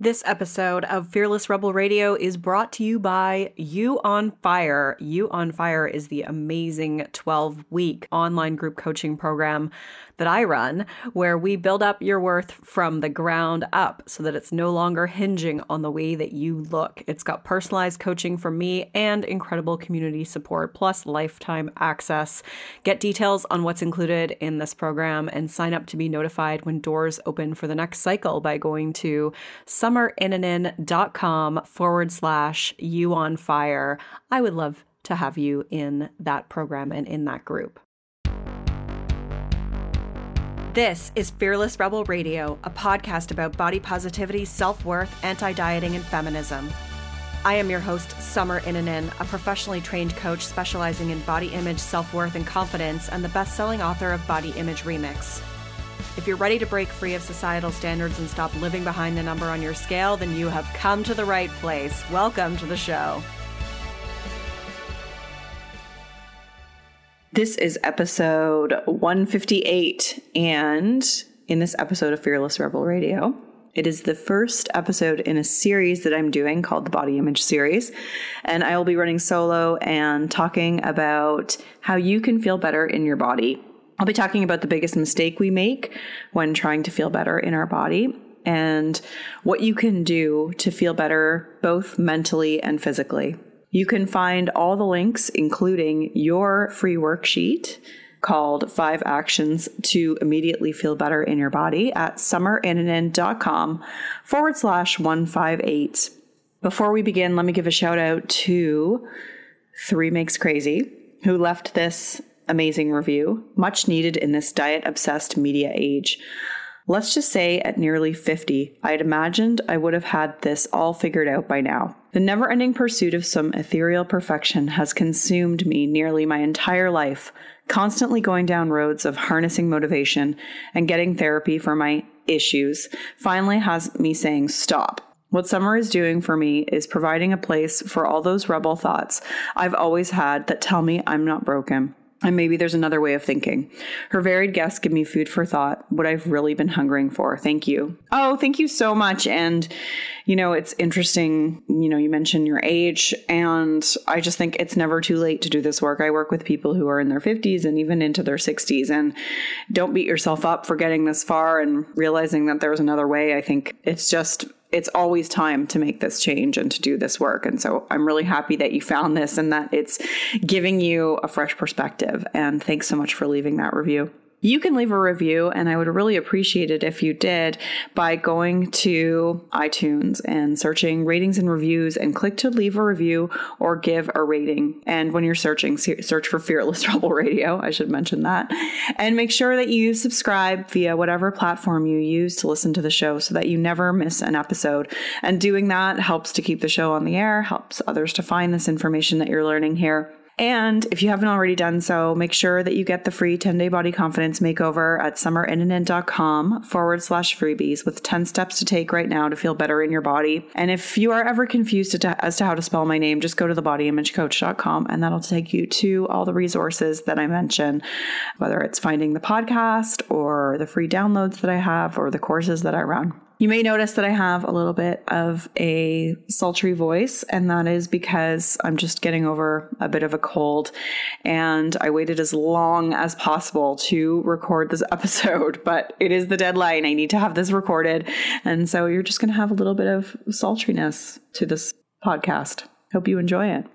This episode of Fearless Rebel Radio is brought to you by You on Fire. You on Fire is the amazing 12 week online group coaching program that I run, where we build up your worth from the ground up so that it's no longer hinging on the way that you look. It's got personalized coaching from me and incredible community support, plus lifetime access. Get details on what's included in this program and sign up to be notified when doors open for the next cycle by going to summerinnanen.com forward slash you on fire. I would love to have you in that program and in that group. This is Fearless Rebel Radio, a podcast about body positivity, self worth, anti dieting, and feminism. I am your host, Summer Innanen, a professionally trained coach specializing in body image, self worth, and confidence, and the best selling author of Body Image Remix. If you're ready to break free of societal standards and stop living behind the number on your scale, then you have come to the right place. Welcome to the show. This is episode 158. And in this episode of Fearless Rebel Radio, it is the first episode in a series that I'm doing called the Body Image Series. And I will be running solo and talking about how you can feel better in your body. I'll be talking about the biggest mistake we make when trying to feel better in our body and what you can do to feel better both mentally and physically. You can find all the links, including your free worksheet called Five Actions to Immediately Feel Better in Your Body at summerinnanen.com forward slash 158. Before we begin, let me give a shout out to Three Makes Crazy, who left this amazing review, much needed in this diet obsessed media age. Let's just say at nearly 50, I'd imagined I would have had this all figured out by now. The never ending pursuit of some ethereal perfection has consumed me nearly my entire life, constantly going down roads of harnessing motivation and getting therapy for my issues finally has me saying stop. What Summer is doing for me is providing a place for all those rebel thoughts I've always had that tell me I'm not broken. And maybe there's another way of thinking. Her varied guests give me food for thought, what I've really been hungering for. Thank you. Oh, thank you so much. And, you know, it's interesting, you know, you mentioned your age, and I just think it's never too late to do this work. I work with people who are in their 50s and even into their 60s. And don't beat yourself up for getting this far and realizing that there's another way. I think it's just it's always time to make this change and to do this work. And so I'm really happy that you found this and that it's giving you a fresh perspective. And thanks so much for leaving that review. You can leave a review, and I would really appreciate it if you did by going to iTunes and searching ratings and reviews and click to leave a review or give a rating. And when you're searching, search for Fearless Rebel Radio. I should mention that. And make sure that you subscribe via whatever platform you use to listen to the show so that you never miss an episode. And doing that helps to keep the show on the air, helps others to find this information that you're learning here. And if you haven't already done so, make sure that you get the free 10 day body confidence makeover at summerinnanen.com forward slash freebies with 10 steps to take right now to feel better in your body. And if you are ever confused as to how to spell my name, just go to thebodyimagecoach.com and that'll take you to all the resources that I mention, whether it's finding the podcast or the free downloads that I have or the courses that I run. You may notice that I have a little bit of a sultry voice, and that is because I'm just getting over a bit of a cold. And I waited as long as possible to record this episode, but it is the deadline. I need to have this recorded. And so you're just going to have a little bit of sultriness to this podcast. Hope you enjoy it.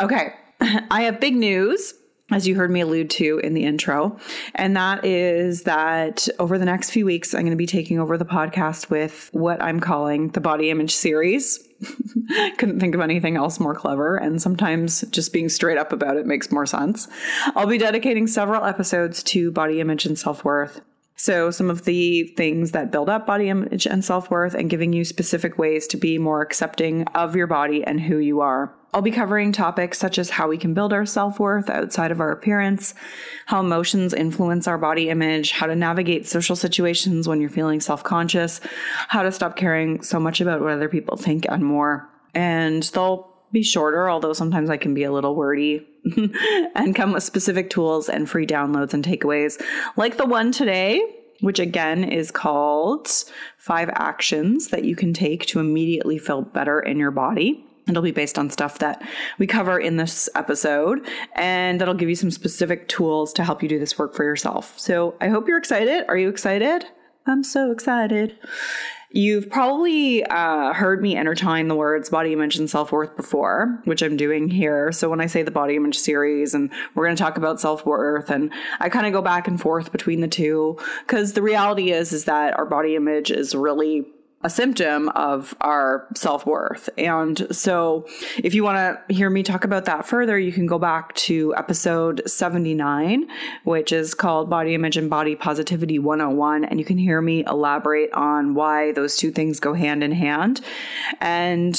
Okay, I have big news as you heard me allude to in the intro. And that is that over the next few weeks, I'm going to be taking over the podcast with what I'm calling the body image series. Couldn't think of anything else more clever. And sometimes just being straight up about it makes more sense. I'll be dedicating several episodes to body image and self worth. So, some of the things that build up body image and self worth, and giving you specific ways to be more accepting of your body and who you are. I'll be covering topics such as how we can build our self worth outside of our appearance, how emotions influence our body image, how to navigate social situations when you're feeling self conscious, how to stop caring so much about what other people think, and more. And they'll be shorter, although sometimes I can be a little wordy, and come with specific tools and free downloads and takeaways, like the one today which again is called Five Actions That You Can Take to Immediately Feel Better in Your Body. It'll be based on stuff that we cover in this episode, and that'll give you some specific tools to help you do this work for yourself. So I hope you're excited. Are you excited? I'm so excited. You've probably uh, heard me intertwine the words body image and self worth before, which I'm doing here. So when I say the body image series, and we're going to talk about self worth, and I kind of go back and forth between the two because the reality is is that our body image is really a symptom of our self worth. And so, if you want to hear me talk about that further, you can go back to episode 79, which is called Body Image and Body Positivity 101. And you can hear me elaborate on why those two things go hand in hand. And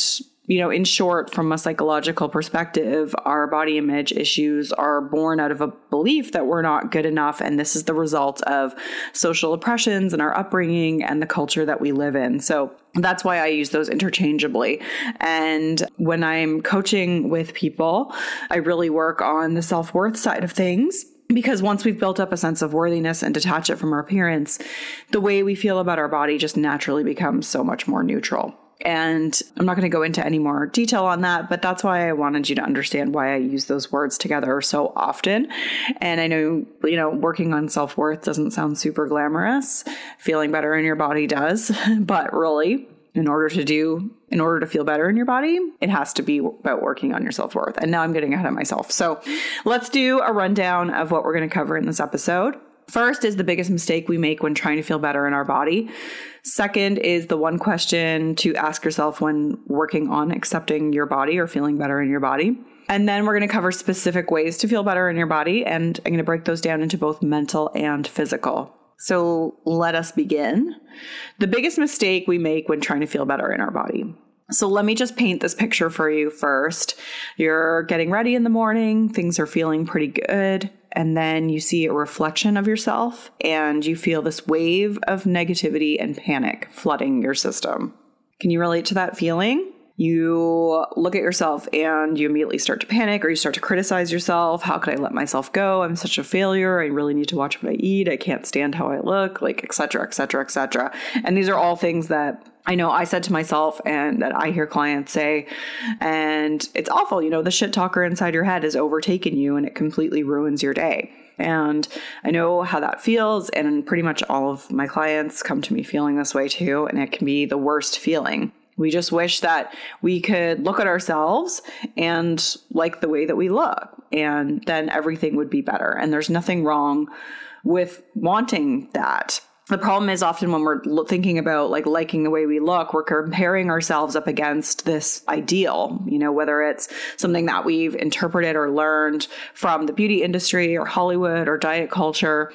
you know, in short, from a psychological perspective, our body image issues are born out of a belief that we're not good enough. And this is the result of social oppressions and our upbringing and the culture that we live in. So that's why I use those interchangeably. And when I'm coaching with people, I really work on the self worth side of things because once we've built up a sense of worthiness and detach it from our appearance, the way we feel about our body just naturally becomes so much more neutral. And I'm not going to go into any more detail on that, but that's why I wanted you to understand why I use those words together so often. And I know, you know, working on self worth doesn't sound super glamorous. Feeling better in your body does, but really, in order to do in order to feel better in your body it has to be about working on your self-worth and now i'm getting ahead of myself so let's do a rundown of what we're going to cover in this episode First is the biggest mistake we make when trying to feel better in our body. Second is the one question to ask yourself when working on accepting your body or feeling better in your body. And then we're going to cover specific ways to feel better in your body. And I'm going to break those down into both mental and physical. So let us begin. The biggest mistake we make when trying to feel better in our body. So let me just paint this picture for you first. You're getting ready in the morning, things are feeling pretty good and then you see a reflection of yourself and you feel this wave of negativity and panic flooding your system. Can you relate to that feeling? You look at yourself and you immediately start to panic or you start to criticize yourself. How could I let myself go? I'm such a failure. I really need to watch what I eat. I can't stand how I look, like etc. etc. etc. And these are all things that I know I said to myself and that I hear clients say, and it's awful. You know, the shit talker inside your head has overtaken you and it completely ruins your day. And I know how that feels. And pretty much all of my clients come to me feeling this way too. And it can be the worst feeling. We just wish that we could look at ourselves and like the way that we look, and then everything would be better. And there's nothing wrong with wanting that the problem is often when we're thinking about like liking the way we look we're comparing ourselves up against this ideal you know whether it's something that we've interpreted or learned from the beauty industry or hollywood or diet culture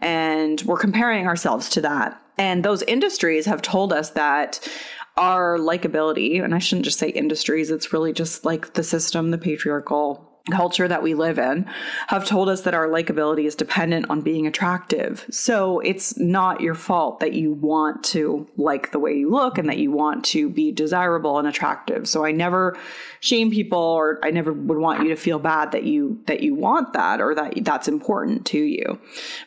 and we're comparing ourselves to that and those industries have told us that our likability and i shouldn't just say industries it's really just like the system the patriarchal culture that we live in have told us that our likability is dependent on being attractive. So it's not your fault that you want to like the way you look and that you want to be desirable and attractive. So I never shame people or I never would want you to feel bad that you that you want that or that that's important to you.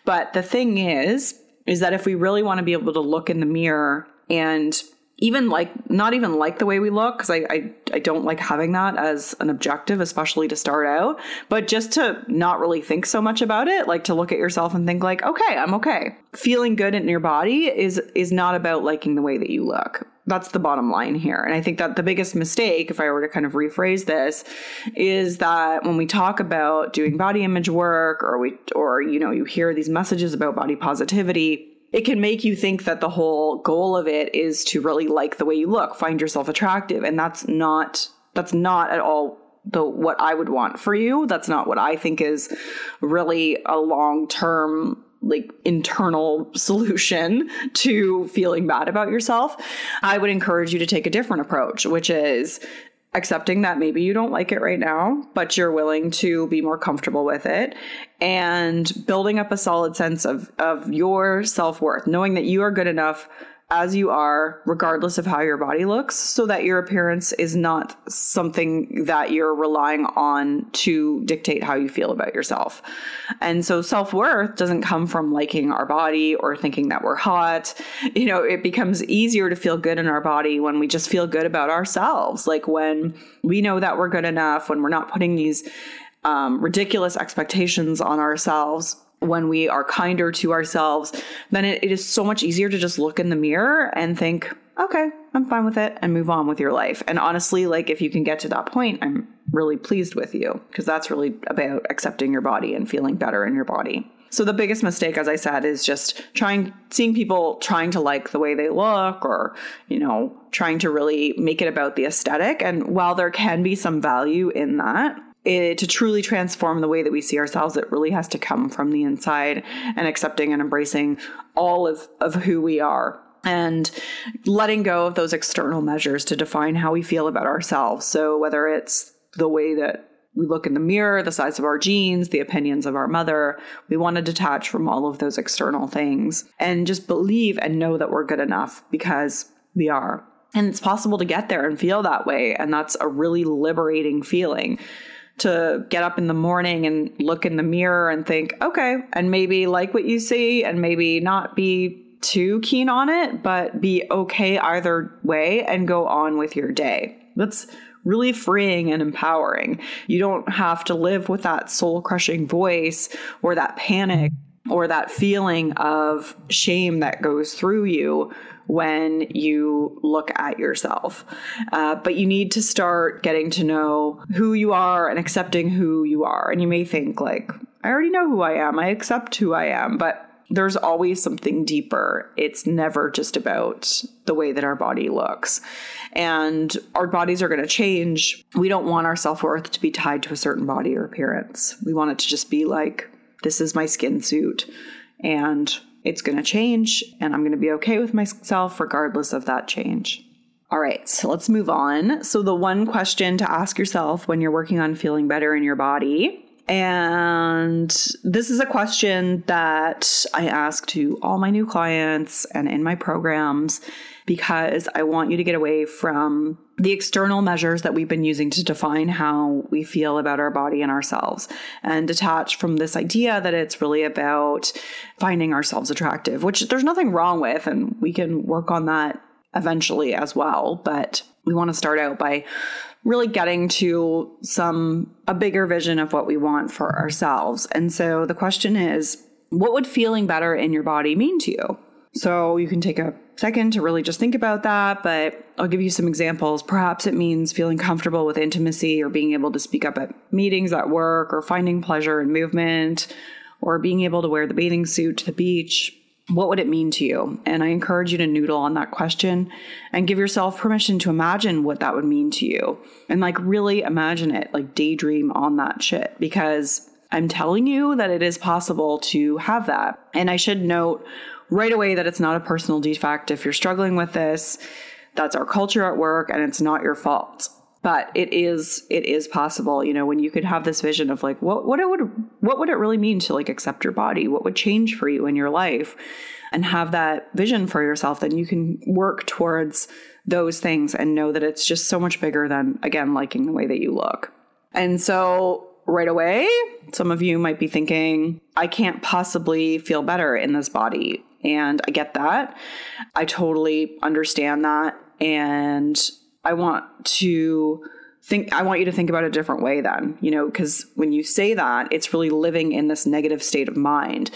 But the thing is is that if we really want to be able to look in the mirror and even like not even like the way we look because I, I I don't like having that as an objective, especially to start out. But just to not really think so much about it, like to look at yourself and think like, okay, I'm okay. Feeling good in your body is is not about liking the way that you look. That's the bottom line here. And I think that the biggest mistake, if I were to kind of rephrase this, is that when we talk about doing body image work or we or you know, you hear these messages about body positivity, it can make you think that the whole goal of it is to really like the way you look, find yourself attractive, and that's not that's not at all the what I would want for you. That's not what I think is really a long-term like internal solution to feeling bad about yourself. I would encourage you to take a different approach, which is accepting that maybe you don't like it right now, but you're willing to be more comfortable with it and building up a solid sense of, of your self worth, knowing that you are good enough as you are, regardless of how your body looks, so that your appearance is not something that you're relying on to dictate how you feel about yourself. And so self worth doesn't come from liking our body or thinking that we're hot. You know, it becomes easier to feel good in our body when we just feel good about ourselves. Like when we know that we're good enough, when we're not putting these um, ridiculous expectations on ourselves when we are kinder to ourselves, then it, it is so much easier to just look in the mirror and think, okay, I'm fine with it and move on with your life. And honestly, like if you can get to that point, I'm really pleased with you because that's really about accepting your body and feeling better in your body. So the biggest mistake, as I said, is just trying, seeing people trying to like the way they look or, you know, trying to really make it about the aesthetic. And while there can be some value in that, it, to truly transform the way that we see ourselves, it really has to come from the inside and accepting and embracing all of, of who we are and letting go of those external measures to define how we feel about ourselves. So, whether it's the way that we look in the mirror, the size of our jeans, the opinions of our mother, we want to detach from all of those external things and just believe and know that we're good enough because we are. And it's possible to get there and feel that way. And that's a really liberating feeling to get up in the morning and look in the mirror and think, okay, and maybe like what you see and maybe not be too keen on it, but be okay either way and go on with your day. That's really freeing and empowering. You don't have to live with that soul crushing voice or that panic or that feeling of shame that goes through you when you look at yourself. Uh, but you need to start getting to know who you are and accepting who you are. And you may think, like, I already know who I am, I accept who I am, but there's always something deeper. It's never just about the way that our body looks. And our bodies are going to change. We don't want our self worth to be tied to a certain body or appearance. We want it to just be like, this is my skin suit. And it's going to change, and I'm going to be okay with myself regardless of that change. All right, so let's move on. So, the one question to ask yourself when you're working on feeling better in your body, and this is a question that I ask to all my new clients and in my programs because I want you to get away from the external measures that we've been using to define how we feel about our body and ourselves and detach from this idea that it's really about finding ourselves attractive, which there's nothing wrong with, and we can work on that eventually as well. But we want to start out by really getting to some a bigger vision of what we want for ourselves. And so the question is, what would feeling better in your body mean to you? So you can take a second to really just think about that, but I'll give you some examples. Perhaps it means feeling comfortable with intimacy or being able to speak up at meetings at work or finding pleasure in movement or being able to wear the bathing suit to the beach. What would it mean to you? And I encourage you to noodle on that question and give yourself permission to imagine what that would mean to you. And like really imagine it, like daydream on that shit because I'm telling you that it is possible to have that. And I should note right away that it's not a personal defect. If you're struggling with this, that's our culture at work and it's not your fault. But it is it is possible, you know, when you could have this vision of like what what it would what would it really mean to like accept your body? What would change for you in your life? And have that vision for yourself, then you can work towards those things and know that it's just so much bigger than again liking the way that you look. And so right away, some of you might be thinking, I can't possibly feel better in this body. And I get that. I totally understand that. And I want to think, I want you to think about it a different way then, you know, because when you say that, it's really living in this negative state of mind.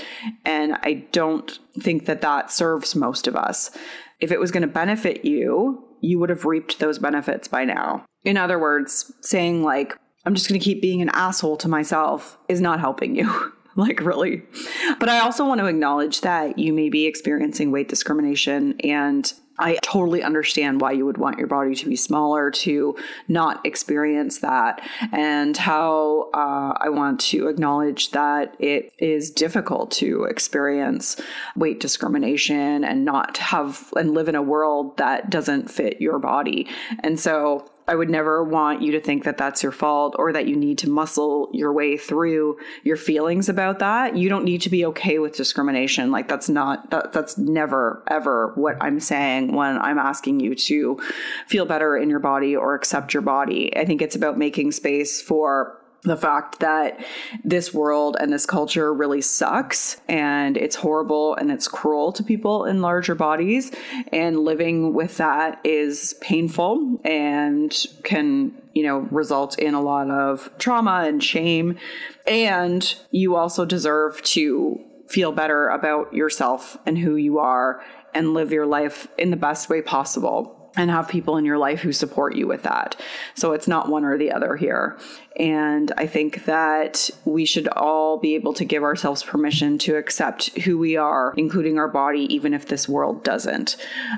And I don't think that that serves most of us. If it was going to benefit you, you would have reaped those benefits by now. In other words, saying like, I'm just going to keep being an asshole to myself is not helping you. like really. But I also want to acknowledge that you may be experiencing weight discrimination and I totally understand why you would want your body to be smaller to not experience that, and how uh, I want to acknowledge that it is difficult to experience weight discrimination and not have and live in a world that doesn't fit your body. And so I would never want you to think that that's your fault or that you need to muscle your way through your feelings about that. You don't need to be okay with discrimination. Like that's not that, that's never ever what I'm saying when I'm asking you to feel better in your body or accept your body. I think it's about making space for the fact that this world and this culture really sucks and it's horrible and it's cruel to people in larger bodies. And living with that is painful and can you know result in a lot of trauma and shame. And you also deserve to feel better about yourself and who you are and live your life in the best way possible and have people in your life who support you with that. So it's not one or the other here. And I think that we should all be able to give ourselves permission to accept who we are, including our body, even if this world doesn't.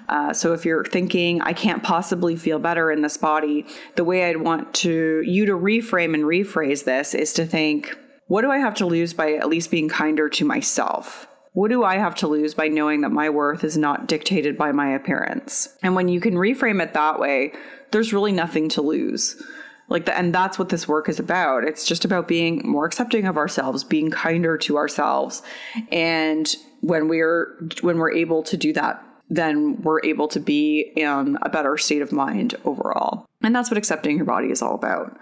Uh, so if you're thinking, I can't possibly feel better in this body, the way I'd want to you to reframe and rephrase this is to think, what do I have to lose by at least being kinder to myself? What do I have to lose by knowing that my worth is not dictated by my appearance? And when you can reframe it that way, there's really nothing to lose. Like the, and that's what this work is about. It's just about being more accepting of ourselves, being kinder to ourselves. And when we're when we're able to do that, then we're able to be in a better state of mind overall. And that's what accepting your body is all about.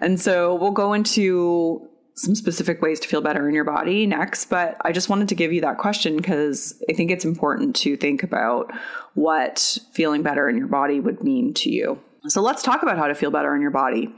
And so we'll go into some specific ways to feel better in your body next, but I just wanted to give you that question because I think it's important to think about what feeling better in your body would mean to you. So let's talk about how to feel better in your body.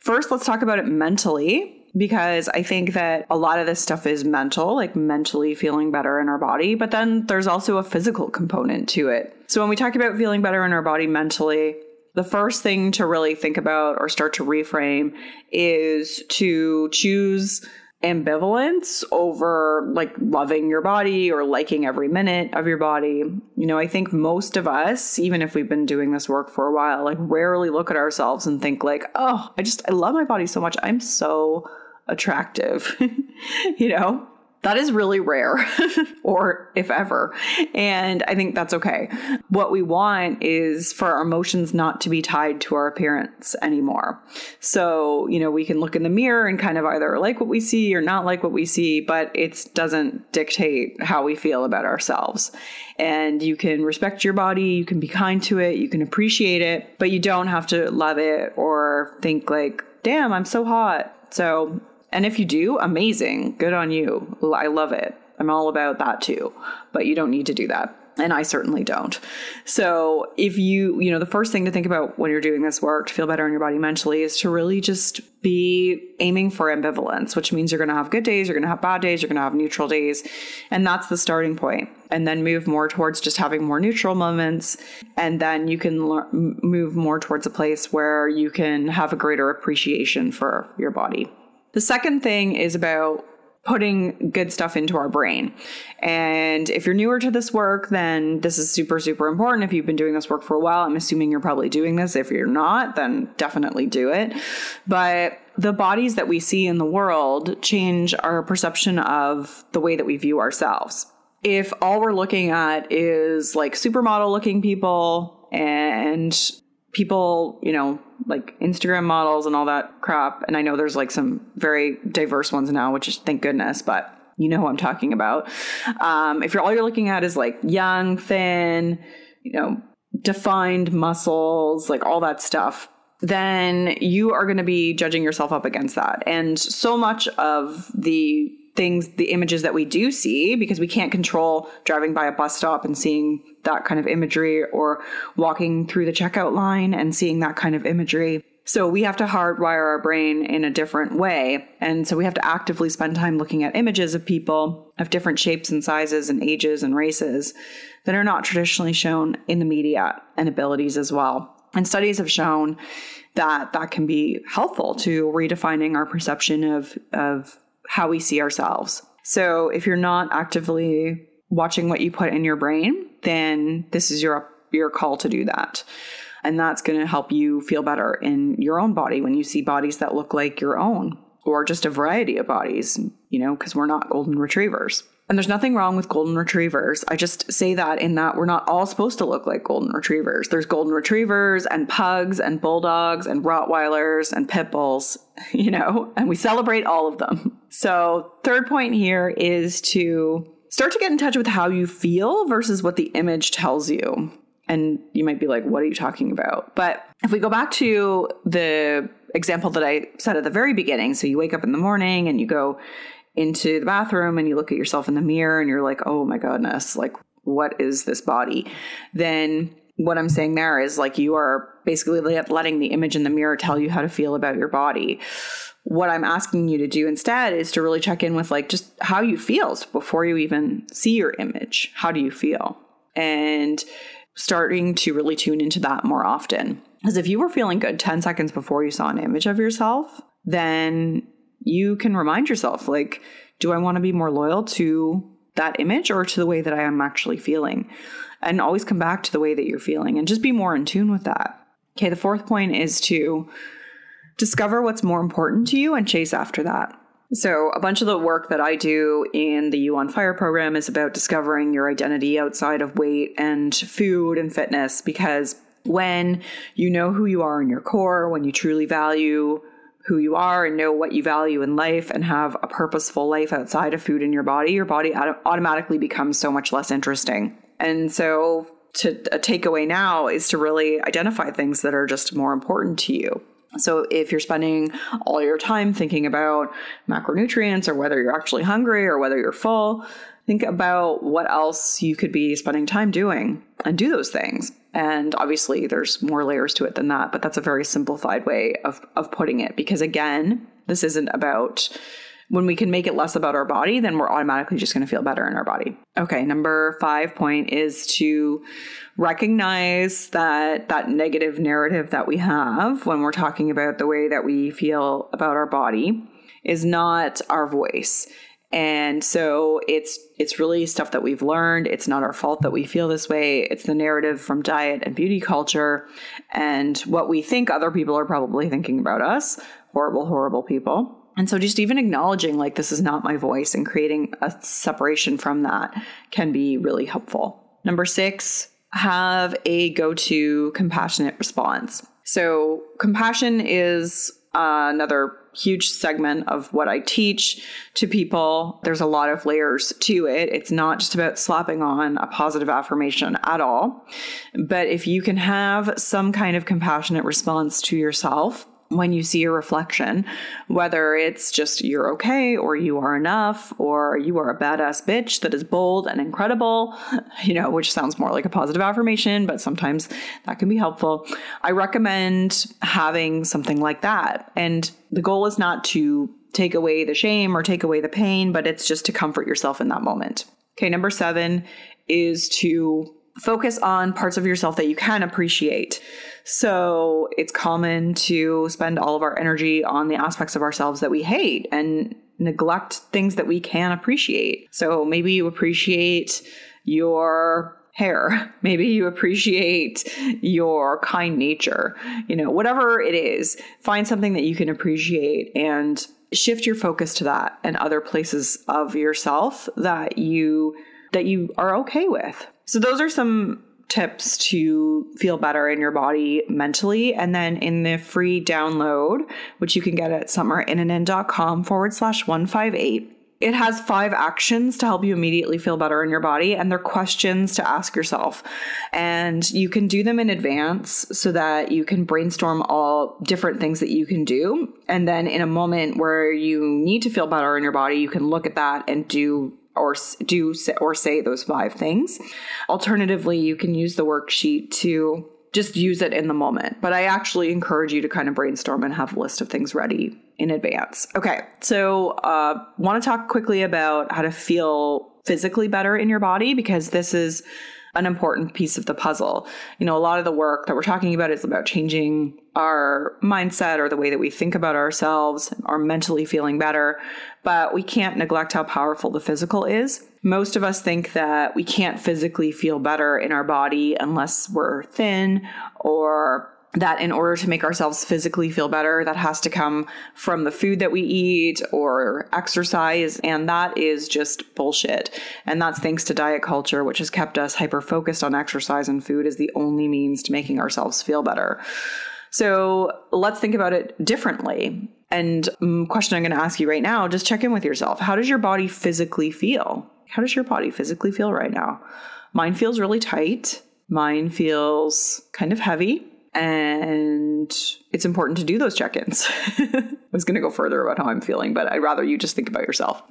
First, let's talk about it mentally because I think that a lot of this stuff is mental, like mentally feeling better in our body, but then there's also a physical component to it. So when we talk about feeling better in our body mentally, the first thing to really think about or start to reframe is to choose ambivalence over like loving your body or liking every minute of your body. You know, I think most of us, even if we've been doing this work for a while, like rarely look at ourselves and think like, "Oh, I just I love my body so much. I'm so attractive." you know? That is really rare, or if ever. And I think that's okay. What we want is for our emotions not to be tied to our appearance anymore. So, you know, we can look in the mirror and kind of either like what we see or not like what we see, but it doesn't dictate how we feel about ourselves. And you can respect your body, you can be kind to it, you can appreciate it, but you don't have to love it or think like, damn, I'm so hot. So and if you do, amazing. Good on you. I love it. I'm all about that too. But you don't need to do that. And I certainly don't. So, if you, you know, the first thing to think about when you're doing this work to feel better in your body mentally is to really just be aiming for ambivalence, which means you're going to have good days, you're going to have bad days, you're going to have neutral days. And that's the starting point. And then move more towards just having more neutral moments. And then you can move more towards a place where you can have a greater appreciation for your body. The second thing is about putting good stuff into our brain. And if you're newer to this work, then this is super, super important. If you've been doing this work for a while, I'm assuming you're probably doing this. If you're not, then definitely do it. But the bodies that we see in the world change our perception of the way that we view ourselves. If all we're looking at is like supermodel looking people and people, you know, like Instagram models and all that crap. And I know there's like some very diverse ones now, which is thank goodness, but you know who I'm talking about. Um, if you're all you're looking at is like young, thin, you know, defined muscles, like all that stuff, then you are going to be judging yourself up against that. And so much of the things, the images that we do see, because we can't control driving by a bus stop and seeing that kind of imagery or walking through the checkout line and seeing that kind of imagery. So we have to hardwire our brain in a different way. And so we have to actively spend time looking at images of people of different shapes and sizes and ages and races that are not traditionally shown in the media and abilities as well. And studies have shown that that can be helpful to redefining our perception of, of how we see ourselves. So if you're not actively watching what you put in your brain, then this is your your call to do that. And that's going to help you feel better in your own body when you see bodies that look like your own or just a variety of bodies, you know, because we're not golden retrievers. And there's nothing wrong with golden retrievers. I just say that in that we're not all supposed to look like golden retrievers. There's golden retrievers and pugs and bulldogs and Rottweilers and pit bulls, you know, and we celebrate all of them. So, third point here is to start to get in touch with how you feel versus what the image tells you. And you might be like, what are you talking about? But if we go back to the example that I said at the very beginning, so you wake up in the morning and you go into the bathroom and you look at yourself in the mirror and you're like, oh my goodness, like, what is this body? Then what I'm saying there is like you are basically letting the image in the mirror tell you how to feel about your body. What I'm asking you to do instead is to really check in with like just how you feel before you even see your image. How do you feel? And starting to really tune into that more often. Because if you were feeling good 10 seconds before you saw an image of yourself, then you can remind yourself, like, do I want to be more loyal to that image or to the way that I am actually feeling? And always come back to the way that you're feeling and just be more in tune with that. Okay, the fourth point is to discover what's more important to you and chase after that. So, a bunch of the work that I do in the You on Fire program is about discovering your identity outside of weight and food and fitness because when you know who you are in your core, when you truly value who you are and know what you value in life and have a purposeful life outside of food in your body, your body automatically becomes so much less interesting. And so, to a takeaway now is to really identify things that are just more important to you. So, if you're spending all your time thinking about macronutrients or whether you're actually hungry or whether you're full, think about what else you could be spending time doing and do those things. And obviously, there's more layers to it than that, but that's a very simplified way of, of putting it. Because again, this isn't about when we can make it less about our body, then we're automatically just going to feel better in our body. Okay, number five point is to recognize that that negative narrative that we have when we're talking about the way that we feel about our body is not our voice. And so it's it's really stuff that we've learned. It's not our fault that we feel this way. It's the narrative from diet and beauty culture and what we think other people are probably thinking about us. Horrible, horrible people. And so just even acknowledging like this is not my voice and creating a separation from that can be really helpful. Number 6, have a go-to compassionate response. So compassion is uh, another huge segment of what I teach to people. There's a lot of layers to it. It's not just about slapping on a positive affirmation at all. But if you can have some kind of compassionate response to yourself, when you see a reflection, whether it's just you're okay or you are enough or you are a badass bitch that is bold and incredible, you know, which sounds more like a positive affirmation, but sometimes that can be helpful. I recommend having something like that. And the goal is not to take away the shame or take away the pain, but it's just to comfort yourself in that moment. Okay, number seven is to focus on parts of yourself that you can appreciate. So it's common to spend all of our energy on the aspects of ourselves that we hate and neglect things that we can appreciate. So maybe you appreciate your hair. Maybe you appreciate your kind nature. You know, whatever it is, find something that you can appreciate and shift your focus to that and other places of yourself that you that you are okay with. So those are some tips to feel better in your body mentally. And then in the free download, which you can get at summerinnanen.com forward slash 158, it has five actions to help you immediately feel better in your body, and they're questions to ask yourself. And you can do them in advance so that you can brainstorm all different things that you can do. And then in a moment where you need to feel better in your body, you can look at that and do or do or say those five things. Alternatively, you can use the worksheet to just use it in the moment. But I actually encourage you to kind of brainstorm and have a list of things ready in advance. Okay, so uh, want to talk quickly about how to feel physically better in your body because this is an important piece of the puzzle. You know, a lot of the work that we're talking about is about changing our mindset or the way that we think about ourselves, or mentally feeling better, but we can't neglect how powerful the physical is. Most of us think that we can't physically feel better in our body unless we're thin or that in order to make ourselves physically feel better, that has to come from the food that we eat or exercise. And that is just bullshit. And that's thanks to diet culture, which has kept us hyper focused on exercise and food as the only means to making ourselves feel better. So let's think about it differently. And um, question I'm going to ask you right now, just check in with yourself. How does your body physically feel? How does your body physically feel right now? Mine feels really tight. Mine feels kind of heavy and it's important to do those check-ins. I was going to go further about how I'm feeling, but I'd rather you just think about yourself.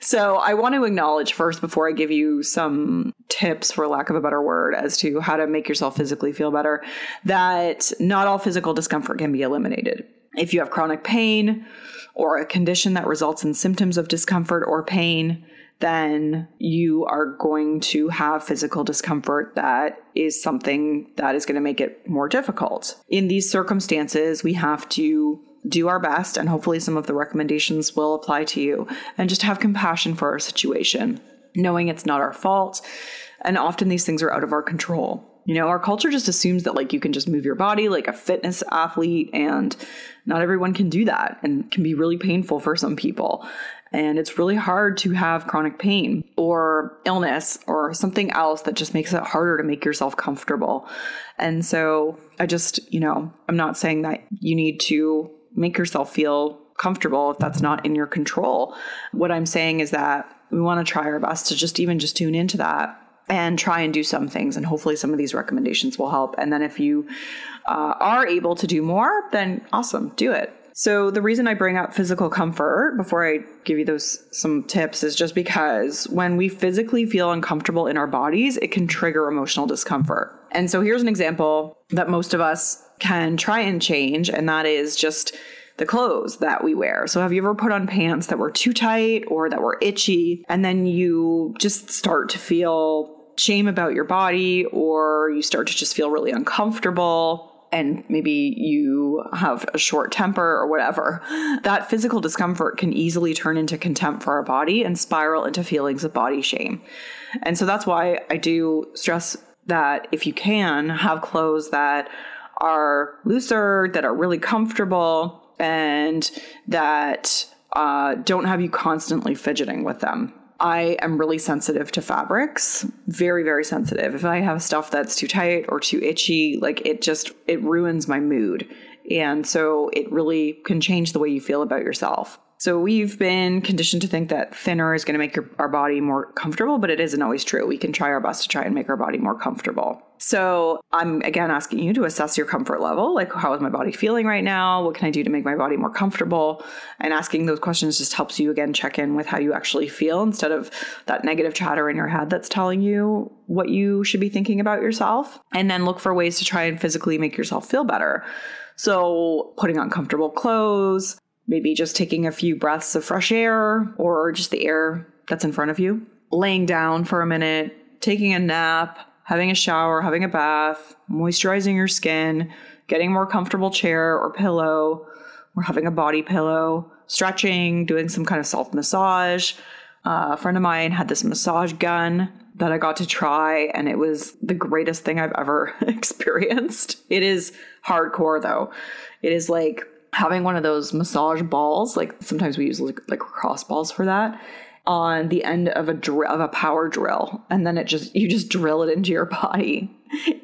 So, I want to acknowledge first before I give you some tips for lack of a better word as to how to make yourself physically feel better that not all physical discomfort can be eliminated. If you have chronic pain or a condition that results in symptoms of discomfort or pain, then you are going to have physical discomfort that is something that is going to make it more difficult. In these circumstances, we have to do our best, and hopefully, some of the recommendations will apply to you, and just have compassion for our situation, knowing it's not our fault. And often these things are out of our control. You know, our culture just assumes that like you can just move your body like a fitness athlete, and not everyone can do that and can be really painful for some people. And it's really hard to have chronic pain or illness or something else that just makes it harder to make yourself comfortable. And so I just, you know, I'm not saying that you need to make yourself feel comfortable if that's not in your control. What I'm saying is that we want to try our best to just even just tune into that and try and do some things and hopefully some of these recommendations will help and then if you uh, are able to do more then awesome do it so the reason I bring up physical comfort before I give you those some tips is just because when we physically feel uncomfortable in our bodies, it can trigger emotional discomfort. And so here's an example that most of us can try and change and that is just the clothes that we wear. So have you ever put on pants that were too tight or that were itchy and then you just start to feel shame about your body or you start to just feel really uncomfortable and maybe you have a short temper or whatever, that physical discomfort can easily turn into contempt for our body and spiral into feelings of body shame. And so that's why I do stress that if you can, have clothes that are looser, that are really comfortable, and that uh, don't have you constantly fidgeting with them. I am really sensitive to fabrics, very, very sensitive. If I have stuff that's too tight or too itchy, like it just, it ruins my mood. And so it really can change the way you feel about yourself. So we've been conditioned to think that thinner is going to make your, our body more comfortable, but it isn't always true. We can try our best to try and make our body more comfortable. So I'm again asking you to assess your comfort level. Like, how is my body feeling right now? What can I do to make my body more comfortable? And asking those questions just helps you again check in with how you actually feel instead of that negative chatter in your head that's telling you what you should be thinking about yourself. And then look for ways to try and physically make yourself feel better. So, putting on comfortable clothes, maybe just taking a few breaths of fresh air or just the air that's in front of you, laying down for a minute, taking a nap, having a shower, having a bath, moisturizing your skin, getting a more comfortable chair or pillow, or having a body pillow, stretching, doing some kind of self massage. Uh, a friend of mine had this massage gun that I got to try, and it was the greatest thing I've ever experienced. It is hardcore, though. It is like having one of those massage balls, like sometimes we use like, like cross balls for that, on the end of a drill of a power drill, and then it just you just drill it into your body.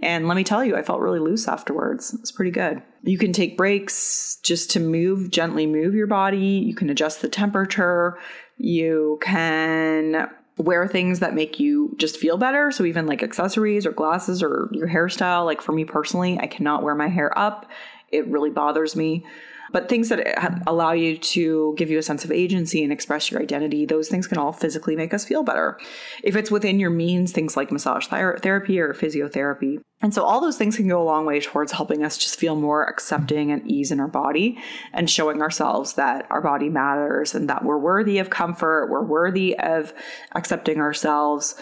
And let me tell you, I felt really loose afterwards. It's pretty good. You can take breaks just to move, gently move your body. You can adjust the temperature. You can wear things that make you just feel better. So even like accessories or glasses or your hairstyle. Like for me personally, I cannot wear my hair up. It really bothers me. But things that allow you to give you a sense of agency and express your identity, those things can all physically make us feel better. If it's within your means, things like massage therapy or physiotherapy. And so all those things can go a long way towards helping us just feel more accepting and ease in our body and showing ourselves that our body matters and that we're worthy of comfort, we're worthy of accepting ourselves,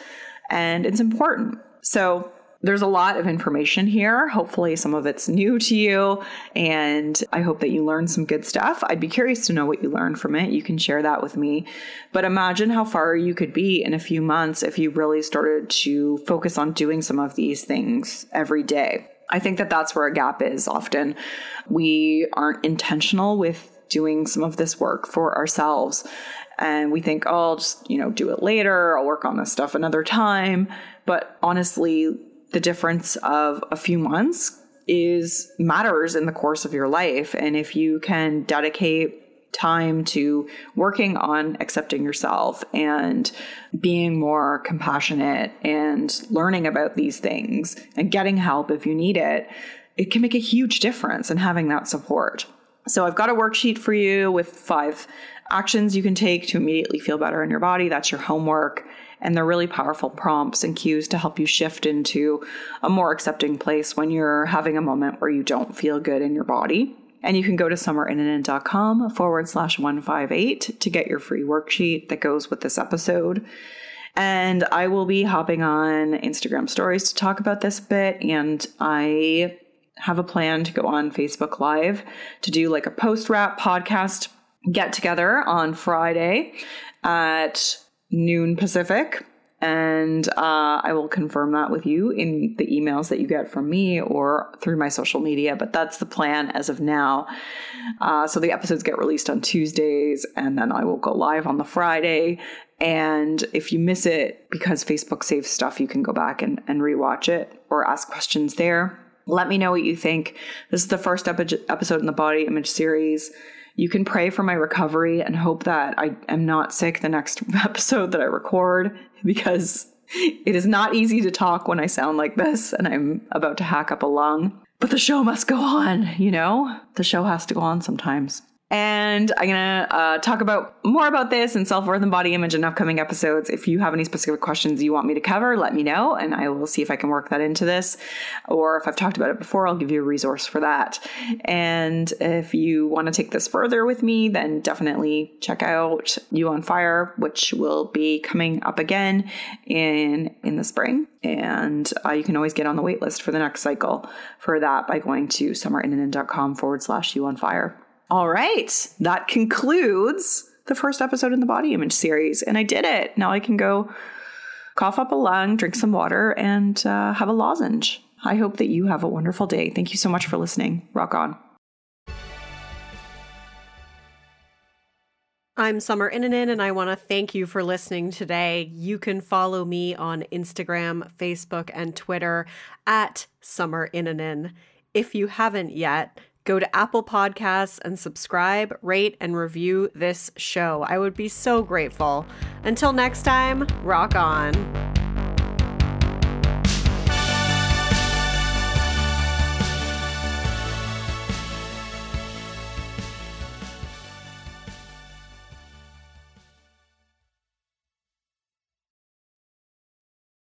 and it's important. So there's a lot of information here. Hopefully, some of it's new to you, and I hope that you learned some good stuff. I'd be curious to know what you learned from it. You can share that with me. But imagine how far you could be in a few months if you really started to focus on doing some of these things every day. I think that that's where a gap is often. We aren't intentional with doing some of this work for ourselves. And we think, oh, I'll just, you know, do it later. I'll work on this stuff another time. But honestly, the difference of a few months is matters in the course of your life. And if you can dedicate time to working on accepting yourself and being more compassionate and learning about these things and getting help if you need it, it can make a huge difference in having that support. So I've got a worksheet for you with five actions you can take to immediately feel better in your body. That's your homework. And they're really powerful prompts and cues to help you shift into a more accepting place when you're having a moment where you don't feel good in your body. And you can go to summerinnanen.com forward slash 158 to get your free worksheet that goes with this episode. And I will be hopping on Instagram stories to talk about this bit. And I have a plan to go on Facebook Live to do like a post wrap podcast get together on Friday at noon Pacific. And uh, I will confirm that with you in the emails that you get from me or through my social media. But that's the plan as of now. Uh, so the episodes get released on Tuesdays, and then I will go live on the Friday. And if you miss it because Facebook saves stuff, you can go back and, and rewatch it or ask questions there. Let me know what you think. This is the first epi- episode in the body image series. You can pray for my recovery and hope that I am not sick the next episode that I record because it is not easy to talk when I sound like this and I'm about to hack up a lung. But the show must go on, you know? The show has to go on sometimes. And I'm going to uh, talk about more about this and self worth and body image in upcoming episodes. If you have any specific questions you want me to cover, let me know and I will see if I can work that into this. Or if I've talked about it before, I'll give you a resource for that. And if you want to take this further with me, then definitely check out You on Fire, which will be coming up again in in the spring. And uh, you can always get on the waitlist for the next cycle for that by going to summerinnanen.com forward slash You on Fire. All right. That concludes the first episode in the body image series. And I did it. Now I can go cough up a lung, drink some water, and uh, have a lozenge. I hope that you have a wonderful day. Thank you so much for listening. Rock on. I'm Summer Innanen, and I want to thank you for listening today. You can follow me on Instagram, Facebook, and Twitter at Summer Innanen. If you haven't yet, Go to Apple Podcasts and subscribe, rate, and review this show. I would be so grateful. Until next time, rock on.